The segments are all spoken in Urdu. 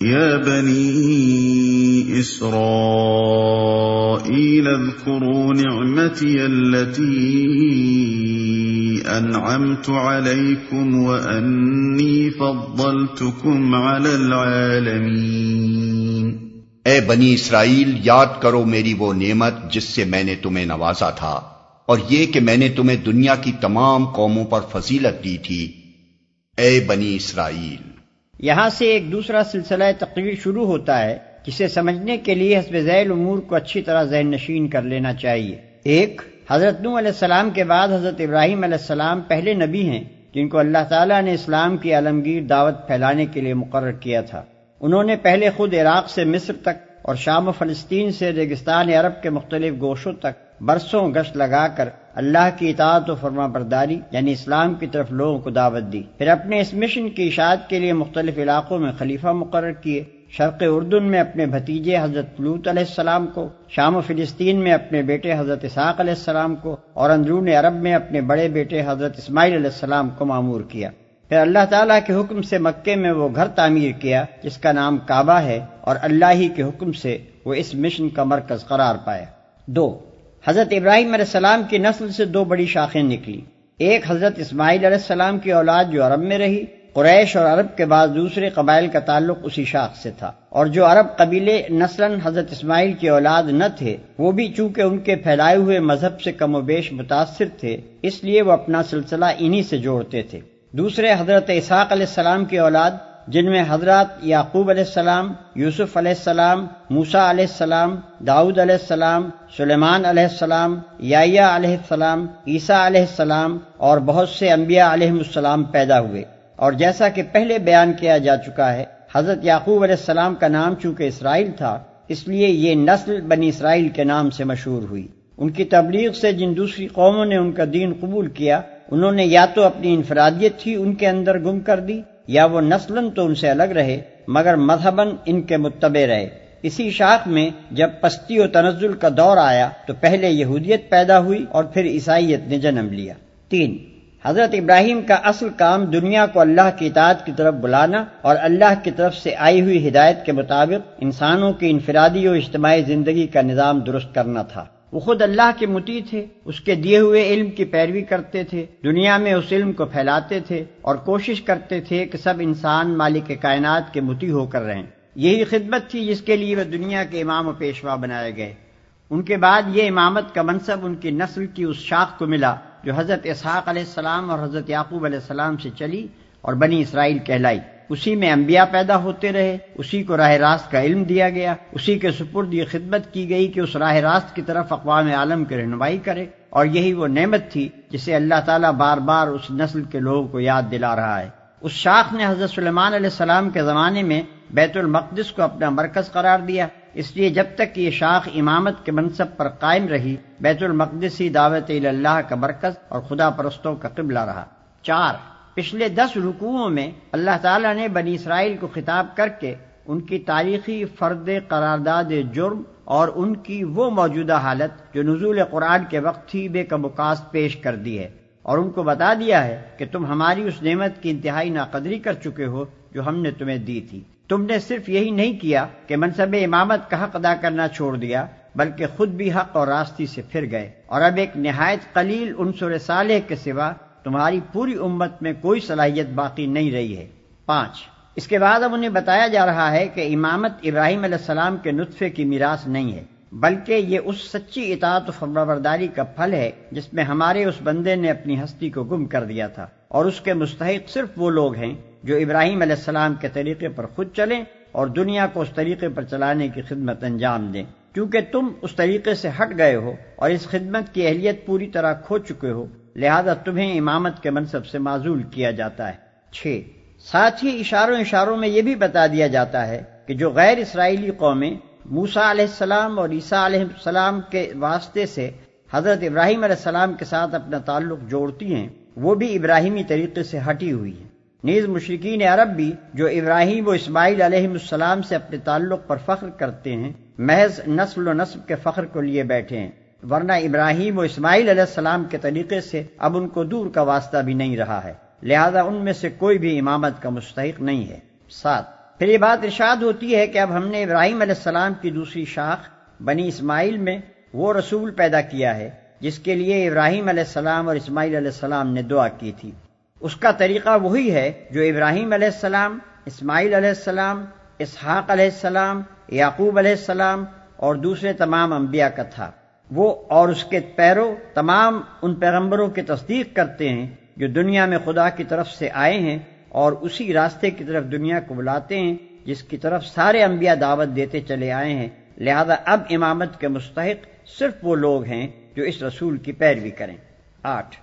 يا بني إسرائيل اذكروا نعمتي التي أنعمت عليكم وأني فضلتكم على العالمين. اے بنی اسرائیل، یاد کرو میری وہ نعمت جس سے میں نے تمہیں نوازا تھا، اور یہ کہ میں نے تمہیں دنیا کی تمام قوموں پر فضیلت دی تھی۔ اے بنی اسرائیل یہاں سے ایک دوسرا سلسلہ تقریر شروع ہوتا ہے، جسے سمجھنے کے لیے حسب ذیل امور کو اچھی طرح ذہن نشین کر لینا چاہیے۔ ایک، حضرت نو علیہ السلام کے بعد حضرت ابراہیم علیہ السلام پہلے نبی ہیں، جن کو اللہ تعالیٰ نے اسلام کی عالمگیر دعوت پھیلانے کے لیے مقرر کیا تھا۔ انہوں نے پہلے خود عراق سے مصر تک اور شام و فلسطین سے ریگستان عرب کے مختلف گوشوں تک برسوں گشت لگا کر اللہ کی اطاعت و فرما برداری یعنی اسلام کی طرف لوگوں کو دعوت دی۔ پھر اپنے اس مشن کی اشاعت کے لیے مختلف علاقوں میں خلیفہ مقرر کیے۔ شرق اردن میں اپنے بھتیجے حضرت لوت علیہ السلام کو، شام و فلسطین میں اپنے بیٹے حضرت اسحاق علیہ السلام کو اور اندرون عرب میں اپنے بڑے بیٹے حضرت اسماعیل علیہ السلام کو معمور کیا۔ پھر اللہ تعالیٰ کے حکم سے مکے میں وہ گھر تعمیر کیا، جس کا نام کعبہ ہے اور اللہ ہی کے حکم سے وہ اس مشن کا مرکز قرار پایا۔ دو حضرت ابراہیم علیہ السلام کی نسل سے دو بڑی شاخیں نکلی۔ ایک حضرت اسماعیل علیہ السلام کی اولاد جو عرب میں رہی، قریش اور عرب کے بعد دوسرے قبائل کا تعلق اسی شاخ سے تھا۔ اور جو عرب قبیلے نسلاً حضرت اسماعیل کی اولاد نہ تھے، وہ بھی چونکہ ان کے پھیلائے ہوئے مذہب سے کم و بیش متاثر تھے، اس لیے وہ اپنا سلسلہ انہی سے جوڑتے تھے۔ دوسرے حضرت اسحاق علیہ السلام کی اولاد جن میں حضرات یعقوب علیہ السلام، یوسف علیہ السلام موسا علیہ السلام، داؤد علیہ السلام، سلیمان علیہ السلام یا علیہ السلام، عیسیٰ علیہ السلام اور بہت سے انبیاء علیہ السلام پیدا ہوئے۔ اور جیسا کہ پہلے بیان کیا جا چکا ہے، حضرت یعقوب علیہ السلام کا نام چونکہ اسرائیل تھا، اس لیے یہ نسل بنی اسرائیل کے نام سے مشہور ہوئی۔ ان کی تبلیغ سے جن دوسری قوموں نے ان کا دین قبول کیا، انہوں نے یا تو اپنی انفرادیت ہی ان کے اندر گم کر دی یا وہ نسل تو ان سے الگ رہے، مگر مذہباً ان کے متبع رہے۔ اسی شاخ میں جب پستی و تنزل کا دور آیا، تو پہلے یہودیت پیدا ہوئی اور پھر عیسائیت نے جنم لیا۔ تین، حضرت ابراہیم کا اصل کام دنیا کو اللہ کی اطاعت کی طرف بلانا اور اللہ کی طرف سے آئی ہوئی ہدایت کے مطابق انسانوں کی انفرادی و اجتماعی زندگی کا نظام درست کرنا تھا۔ وہ خود اللہ کے متی تھے، اس کے دیے ہوئے علم کی پیروی کرتے تھے، دنیا میں اس علم کو پھیلاتے تھے اور کوشش کرتے تھے کہ سب انسان مالک کائنات کے متی ہو کر رہیں۔ یہی خدمت تھی جس کے لیے وہ دنیا کے امام و پیشوا بنائے گئے۔ ان کے بعد یہ امامت کا منصب ان کی نسل کی اس شاخ کو ملا جو حضرت اسحاق علیہ السلام اور حضرت یعقوب علیہ السلام سے چلی اور بنی اسرائیل کہلائی۔ اسی میں انبیاء پیدا ہوتے رہے، اسی کو راہ راست کا علم دیا گیا، اسی کے سپرد یہ خدمت کی گئی کہ اس راہ راست کی طرف اقوام عالم کی رہنمائی کرے۔ اور یہی وہ نعمت تھی جسے اللہ تعالیٰ بار بار اس نسل کے لوگوں کو یاد دلا رہا ہے۔ اس شاخ نے حضرت سلیمان علیہ السلام کے زمانے میں بیت المقدس کو اپنا مرکز قرار دیا۔ اس لیے جب تک یہ شاخ امامت کے منصب پر قائم رہی، بیت المقدس ہی دعوت اللہ کا مرکز اور خدا پرستوں کا قبلہ رہا۔ چار پچھلے دس رکوعوں میں اللہ تعالیٰ نے بنی اسرائیل کو خطاب کر کے ان کی تاریخی فرد قرارداد جرم اور ان کی وہ موجودہ حالت جو نزول قرآن کے وقت ہی بے کمکاست پیش کر دی ہے اور ان کو بتا دیا ہے کہ تم ہماری اس نعمت کی انتہائی ناقدری کر چکے ہو جو ہم نے تمہیں دی تھی۔ تم نے صرف یہی نہیں کیا کہ منصب امامت کا حق ادا کرنا چھوڑ دیا، بلکہ خود بھی حق اور راستی سے پھر گئے۔ اور اب ایک نہایت قلیل عنصر صالح کے سوا تمہاری پوری امت میں کوئی صلاحیت باقی نہیں رہی ہے۔ پانچ، اس کے بعد اب انہیں بتایا جا رہا ہے کہ امامت ابراہیم علیہ السلام کے نطفے کی میراث نہیں ہے، بلکہ یہ اس سچی اطاعت و فرمبرداری کا پھل ہے جس میں ہمارے اس بندے نے اپنی ہستی کو گم کر دیا تھا۔ اور اس کے مستحق صرف وہ لوگ ہیں جو ابراہیم علیہ السلام کے طریقے پر خود چلیں اور دنیا کو اس طریقے پر چلانے کی خدمت انجام دیں۔ کیونکہ تم اس طریقے سے ہٹ گئے ہو اور اس خدمت کی اہلیت پوری طرح کھو چکے ہو۔ لہذا تمہیں امامت کے منصب سے معذول کیا جاتا ہے۔ چھ، ساتھ ہی اشاروں اشاروں میں یہ بھی بتا دیا جاتا ہے کہ جو غیر اسرائیلی قومیں موسا علیہ السلام اور عیسیٰ علیہ السلام کے واسطے سے حضرت ابراہیم علیہ السلام کے ساتھ اپنا تعلق جوڑتی ہیں، وہ بھی ابراہیمی طریقے سے ہٹی ہوئی ہیں۔ نیز مشرقین عرب بھی جو ابراہیم و اسماعیل علیہ السلام سے اپنے تعلق پر فخر کرتے ہیں، محض نسل و نسب کے فخر کو لیے بیٹھے ہیں۔ ورنہ ابراہیم و اسماعیل علیہ السلام کے طریقے سے اب ان کو دور کا واسطہ بھی نہیں رہا ہے۔ لہذا ان میں سے کوئی بھی امامت کا مستحق نہیں ہے۔ سات، پھر یہ بات ارشاد ہوتی ہے کہ اب ہم نے ابراہیم علیہ السلام کی دوسری شاخ بنی اسماعیل میں وہ رسول پیدا کیا ہے، جس کے لیے ابراہیم علیہ السلام اور اسماعیل علیہ السلام نے دعا کی تھی۔ اس کا طریقہ وہی ہے جو ابراہیم علیہ السلام، اسماعیل علیہ السلام، اسحاق علیہ السلام، یعقوب علیہ السلام اور دوسرے تمام انبیاء کا تھا۔ وہ اور اس کے پیرو تمام ان پیغمبروں کی تصدیق کرتے ہیں جو دنیا میں خدا کی طرف سے آئے ہیں اور اسی راستے کی طرف دنیا کو بلاتے ہیں، جس کی طرف سارے انبیاء دعوت دیتے چلے آئے ہیں۔ لہذا اب امامت کے مستحق صرف وہ لوگ ہیں جو اس رسول کی پیروی کریں۔ آٹھ،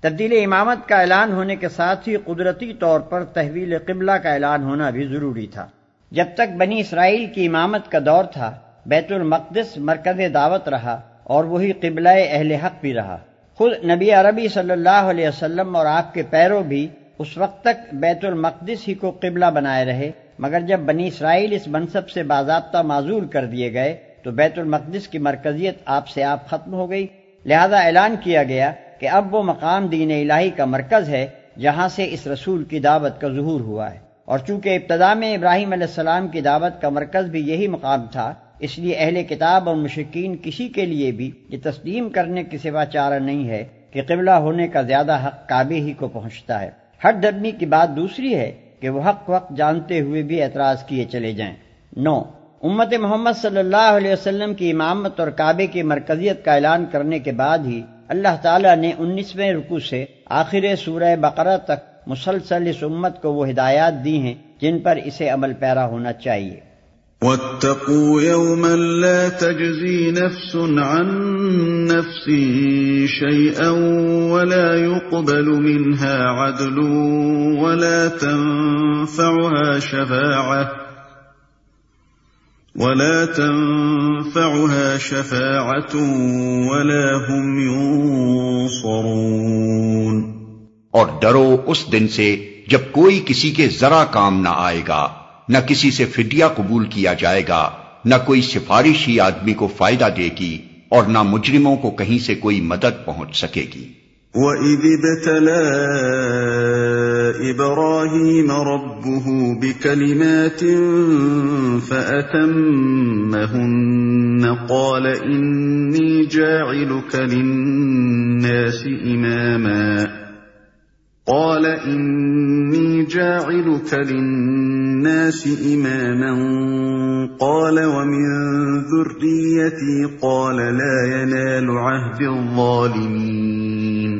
تبدیل امامت کا اعلان ہونے کے ساتھ ہی قدرتی طور پر تحویل قبلہ کا اعلان ہونا بھی ضروری تھا۔ جب تک بنی اسرائیل کی امامت کا دور تھا، بیت المقدس مرکز دعوت رہا۔ اور وہی قبلہ اہل حق بھی رہا۔ خود نبی عربی صلی اللہ علیہ وسلم اور آپ کے پیرو بھی اس وقت تک بیت المقدس ہی کو قبلہ بنائے رہے، مگر جب بنی اسرائیل اس منصب سے باضابطہ معذول کر دیے گئے، تو بیت المقدس کی مرکزیت آپ سے آپ ختم ہو گئی۔ لہذا اعلان کیا گیا کہ اب وہ مقام دین الہی کا مرکز ہے، جہاں سے اس رسول کی دعوت کا ظہور ہوا ہے۔ اور چونکہ ابتدا میں ابراہیم علیہ السلام کی دعوت کا مرکز بھی یہی مقام تھا اس لیے اہل کتاب اور مشکین کسی کے لیے بھی یہ تسلیم کرنے کی سوا چارہ نہیں ہے کہ قبلہ ہونے کا زیادہ حق کعبے ہی کو پہنچتا ہے۔ ہر درمی کی بات دوسری ہے کہ وہ حق وقت جانتے ہوئے بھی اعتراض کیے چلے جائیں۔ نو، امت محمد صلی اللہ علیہ وسلم کی امامت اور کعبے کی مرکزیت کا اعلان کرنے کے بعد ہی اللہ تعالیٰ نے انیسویں رکو سے آخر سورہ بقرہ تک مسلسل اس امت کو وہ ہدایات دی ہیں جن پر اسے عمل پیرا ہونا چاہیے۔ واتقوا يوما لا تجزي نفس عن نفس شيئا ولا يقبل منها عدل ولا تنفعها شفاعة ولا تنفعها شفاعة ولا هم ينصرون اور ڈرو اس دن سے جب کوئی کسی کے ذرا کام نہ آئے گا۔ نہ کسی سے فدیہ قبول کیا جائے گا، نہ کوئی سفارشی آدمی کو فائدہ دے گی اور نہ مجرموں کو کہیں سے کوئی مدد پہنچ سکے گی۔ وَإِذِ ابْتَلَى إِبْرَاهِيمَ رَبُّهُ بِكَلِمَاتٍ فَأَتَمَّهُنَّ قَالَ إِنِّي جَاعِلُكَ لِلنَّاسِ إِمَامًا۔ قال إني جاعلك للناس إماما قال ومن ذريتي قال لا ينال عهد الظالمين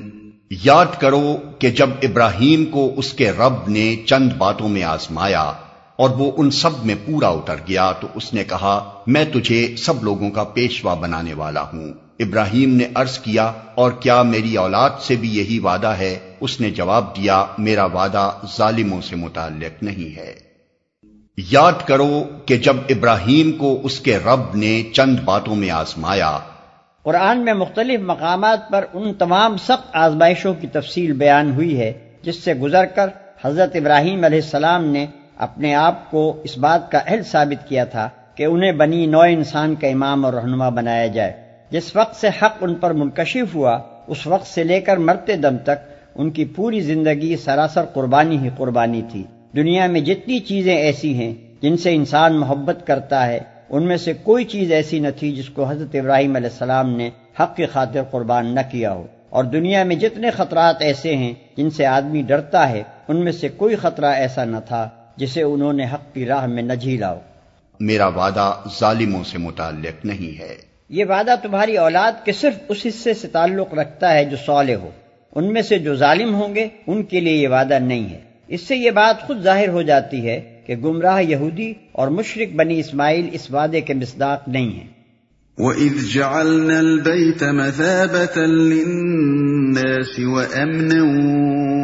یاد کرو کہ جب ابراہیم کو اس کے رب نے چند باتوں میں آزمایا اور وہ ان سب میں پورا اتر گیا تو اس نے کہا، میں تجھے سب لوگوں کا پیشوا بنانے والا ہوں۔ ابراہیم نے عرض کیا، اور کیا میری اولاد سے بھی یہی وعدہ ہے؟ اس نے جواب دیا، میرا وعدہ ظالموں سے متعلق نہیں ہے۔ یاد کرو کہ جب ابراہیم کو اس کے رب نے چند باتوں میں آزمایا۔ قرآن میں مختلف مقامات پر ان تمام سخت آزمائشوں کی تفصیل بیان ہوئی ہے، جس سے گزر کر حضرت ابراہیم علیہ السلام نے اپنے آپ کو اس بات کا اہل ثابت کیا تھا کہ انہیں بنی نو انسان کا امام اور رہنما بنایا جائے۔ جس وقت سے حق ان پر منکشف ہوا، اس وقت سے لے کر مرتے دم تک ان کی پوری زندگی سراسر قربانی ہی قربانی تھی۔ دنیا میں جتنی چیزیں ایسی ہیں جن سے انسان محبت کرتا ہے ان میں سے کوئی چیز ایسی نہ تھی جس کو حضرت ابراہیم علیہ السلام نے حق کی خاطر قربان نہ کیا ہو۔ اور دنیا میں جتنے خطرات ایسے ہیں جن سے آدمی ڈرتا ہے ان میں سے کوئی خطرہ ایسا نہ تھا جسے انہوں نے حق کی راہ میں نہ جھیلا ہو۔ میرا وعدہ ظالموں سے متعلق نہیں ہے۔ یہ وعدہ تمہاری اولاد کے صرف اس حصے سے تعلق رکھتا ہے جو صالح ہو۔ ان میں سے جو ظالم ہوں گے ان کے لیے یہ وعدہ نہیں ہے۔ اس سے یہ بات خود ظاہر ہو جاتی ہے کہ گمراہ یہودی اور مشرق بنی اسماعیل اس وعدے کے مصداق نہیں ہیں۔ وَإِذْ جَعَلْنَا الْبَيْتَ مَثَابَةً لِلنَّاسِ وَأَمْنًا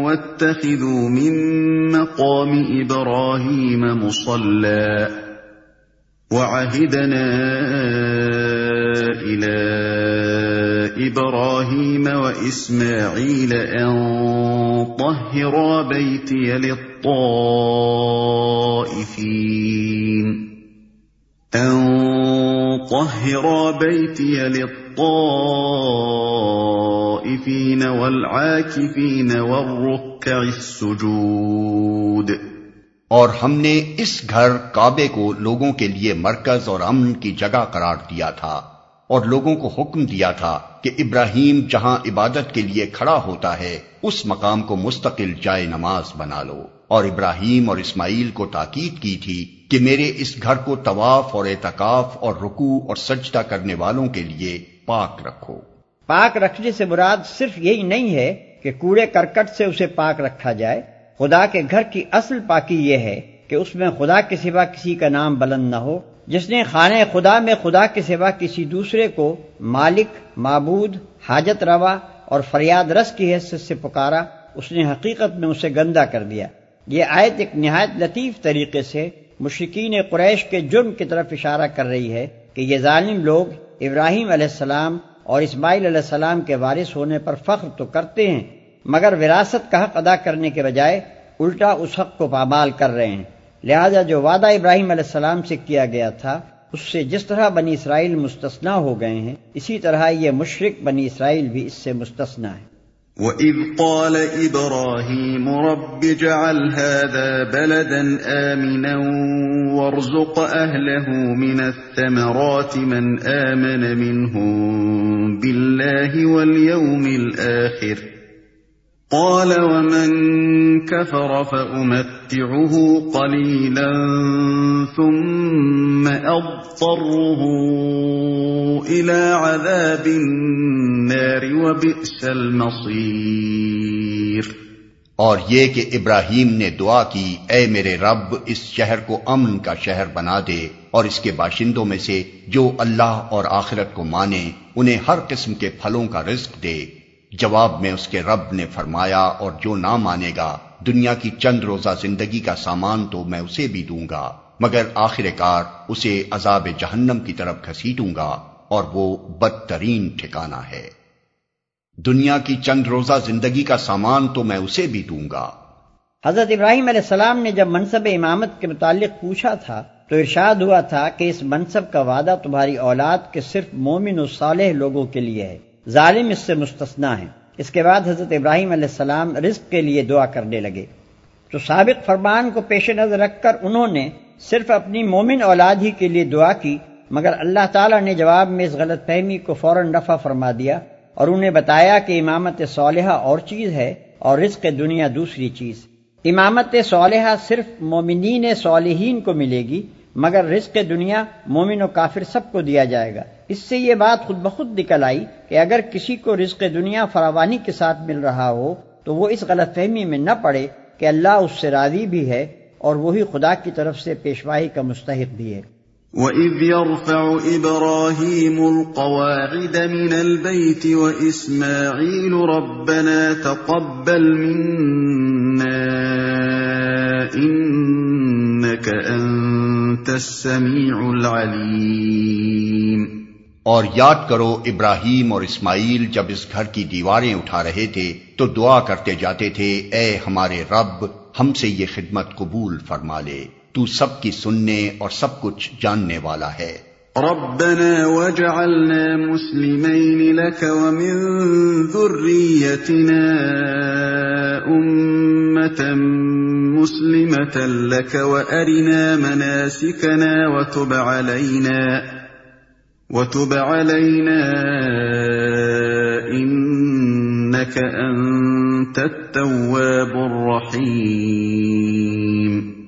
وَاتَّخِذُوا مِن مَّقَامِ إِبْرَاهِيمَ مُصَلًّى وَعَهِدْنَا إِلَىٰ إِبْرَاهِيمَ وَإِسْمَاعِيلَ أَن طَهِّرَا بَيْتِيَ لِلطَّائِفِينَ. أَن طَهِّرَا بَيْتِيَ لِلطَّائِفِينَ وَالْعَاكِفِينَ وَالرُّكَّعِ السُّجُودِ. اور ہم نے اس گھر کعبے کو لوگوں کے لیے مرکز اور امن کی جگہ قرار دیا تھا۔ اور لوگوں کو حکم دیا تھا کہ ابراہیم جہاں عبادت کے لیے کھڑا ہوتا ہے، اس مقام کو مستقل جائے نماز بنا لو۔ اور ابراہیم اور اسماعیل کو تاکید کی تھی کہ میرے اس گھر کو طواف اور اعتکاف اور رکوع اور سجدہ کرنے والوں کے لیے پاک رکھو۔ پاک رکھنے سے مراد صرف یہی نہیں ہے کہ کوڑے کرکٹ سے اسے پاک رکھا جائے۔ خدا کے گھر کی اصل پاکی یہ ہے کہ اس میں خدا کے سوا کسی کا نام بلند نہ ہو۔ جس نے خانہ خدا میں خدا کے سوا کسی دوسرے کو مالک، معبود، حاجت روا اور فریاد رس کی حیثیت سے پکارا، اس نے حقیقت میں اسے گندا کر دیا۔ یہ آیت ایک نہایت لطیف طریقے سے مشرقین قریش کے جرم کی طرف اشارہ کر رہی ہے کہ یہ ظالم لوگ ابراہیم علیہ السلام اور اسماعیل علیہ السلام کے وارث ہونے پر فخر تو کرتے ہیں، مگر وراثت کا حق ادا کرنے کے بجائے الٹا اس حق کو پامال کر رہے ہیں۔ لہذا جو وعدہ ابراہیم علیہ السلام سے کیا گیا تھا، اس سے جس طرح بنی اسرائیل مستثنا ہو گئے ہیں، اسی طرح یہ مشرق بنی اسرائیل بھی اس سے مستثنا ہے۔ وَإِذْ قَالَ إِبْرَاهِيمُ رَبِّ جَعَلْ هَذَا بَلَدًا آمِنًا وَارْزُقْ أَهْلَهُ مِنَ الثَّمَرَاتِ مَنْ آمَنَ مِنْهُمْ بِاللَّهِ وَالْيَوْمِ الْآخِرِ قال ومن كفر فأمتعه قليلا ثم أضطره إلى عذاب النار وبئس المصير۔ اور یہ کہ ابراہیم نے دعا کی، اے میرے رب، اس شہر کو امن کا شہر بنا دے اور اس کے باشندوں میں سے جو اللہ اور آخرت کو مانے، انہیں ہر قسم کے پھلوں کا رزق دے۔ جواب میں اس کے رب نے فرمایا، اور جو نہ مانے گا، دنیا کی چند روزہ زندگی کا سامان تو میں اسے بھی دوں گا، مگر آخر کار اسے عذاب جہنم کی طرف گھسیٹوں گا، اور وہ بدترین ٹھکانہ ہے۔ دنیا کی چند روزہ زندگی کا سامان تو میں اسے بھی دوں گا۔ حضرت ابراہیم علیہ السلام نے جب منصب امامت کے متعلق پوچھا تھا، تو ارشاد ہوا تھا کہ اس منصب کا وعدہ تمہاری اولاد کے صرف مومن و صالح لوگوں کے لیے ہے۔ ظالم اس سے مستثنا ہے اس کے بعد حضرت ابراہیم علیہ السلام رزق کے لیے دعا کرنے لگے۔ تو سابق فرمان کو پیش نظر رکھ کر انہوں نے صرف اپنی مومن اولاد ہی کے لیے دعا کی، مگر اللہ تعالیٰ نے جواب میں اس غلط فہمی کو فوراً رفع فرما دیا اور انہیں بتایا کہ امامت صالحہ اور چیز ہے اور رزق دنیا دوسری چیز۔ امامت صالحہ صرف مومنین صالحین کو ملے گی مگر رزق دنیا مومن و کافر سب کو دیا جائے گا۔ اس سے یہ بات خود بخود نکل آئی کہ اگر کسی کو رزق دنیا فراوانی کے ساتھ مل رہا ہو تو وہ اس غلط فہمی میں نہ پڑے کہ اللہ اس سے راضی بھی ہے اور وہی خدا کی طرف سے پیشوائی کا مستحق بھی ہے۔ وَإِذْ يَرْفَعُ إِبْرَاهِيمُ الْقَوَاعِدَ مِنَ الْبَيْتِ وَإِسْمَاعِيلُ رَبَّنَا تَقَبَّلْ مِنَّا إِنَّكَ أَنْتَ السَّمِيعُ الْعَلِيمُ۔ اور یاد کرو ابراہیم اور اسماعیل جب اس گھر کی دیواریں اٹھا رہے تھے تو دعا کرتے جاتے تھے اے ہمارے رب ہم سے یہ خدمت قبول فرما لے۔ تو سب کی سننے اور سب کچھ جاننے والا ہے۔ ربنا وجعلنا مسلمين لك ومن ذريتنا أمة مسلمة لك وأرنا مناسكنا وتب علينا وتب علينا إنك أنت التواب الرحيم.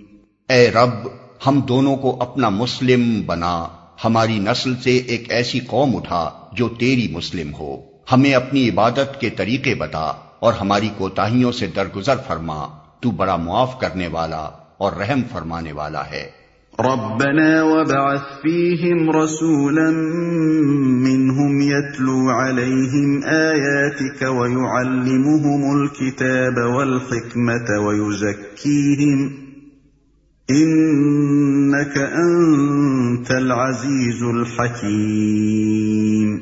اے رب، ہم دونوں کو اپنا مسلم بنا، ہماری نسل سے ایک ایسی قوم اٹھا جو تیری مسلم ہو، ہمیں اپنی عبادت کے طریقے بتا اور ہماری کوتاہیوں سے درگزر فرما۔ تو بڑا معاف کرنے والا اور رحم فرمانے والا ہے۔ ربنا وبعث فيهم رسولا منهم يتلو عليهم آياتك ويعلمهم الكتاب والحكمة ويزكيهم إنك أنت العزيز الحكيم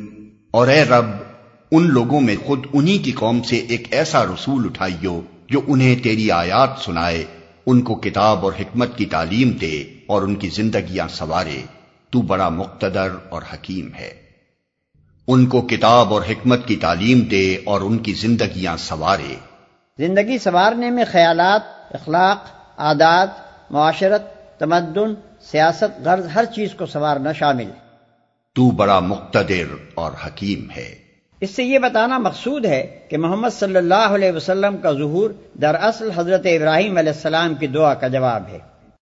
اور اے رب ان لوگوں میں خود انہی کی قوم سے ایک ایسا رسول اٹھائیو جو انہیں تیری آیات سنائے ان کو کتاب اور حکمت کی تعلیم دے اور ان کی زندگیاں سوارے تو بڑا مقتدر اور حکیم ہے۔ ان کو کتاب اور حکمت کی تعلیم دے اور ان کی زندگیاں سوارے زندگی سوارنے میں خیالات اخلاق عادات معاشرت تمدن سیاست غرض ہر چیز کو سنوارنا شامل تو بڑا مقتدر اور حکیم ہے۔ اس سے یہ بتانا مقصود ہے کہ محمد صلی اللہ علیہ وسلم کا ظہور دراصل حضرت ابراہیم علیہ السلام کی دعا کا جواب ہے۔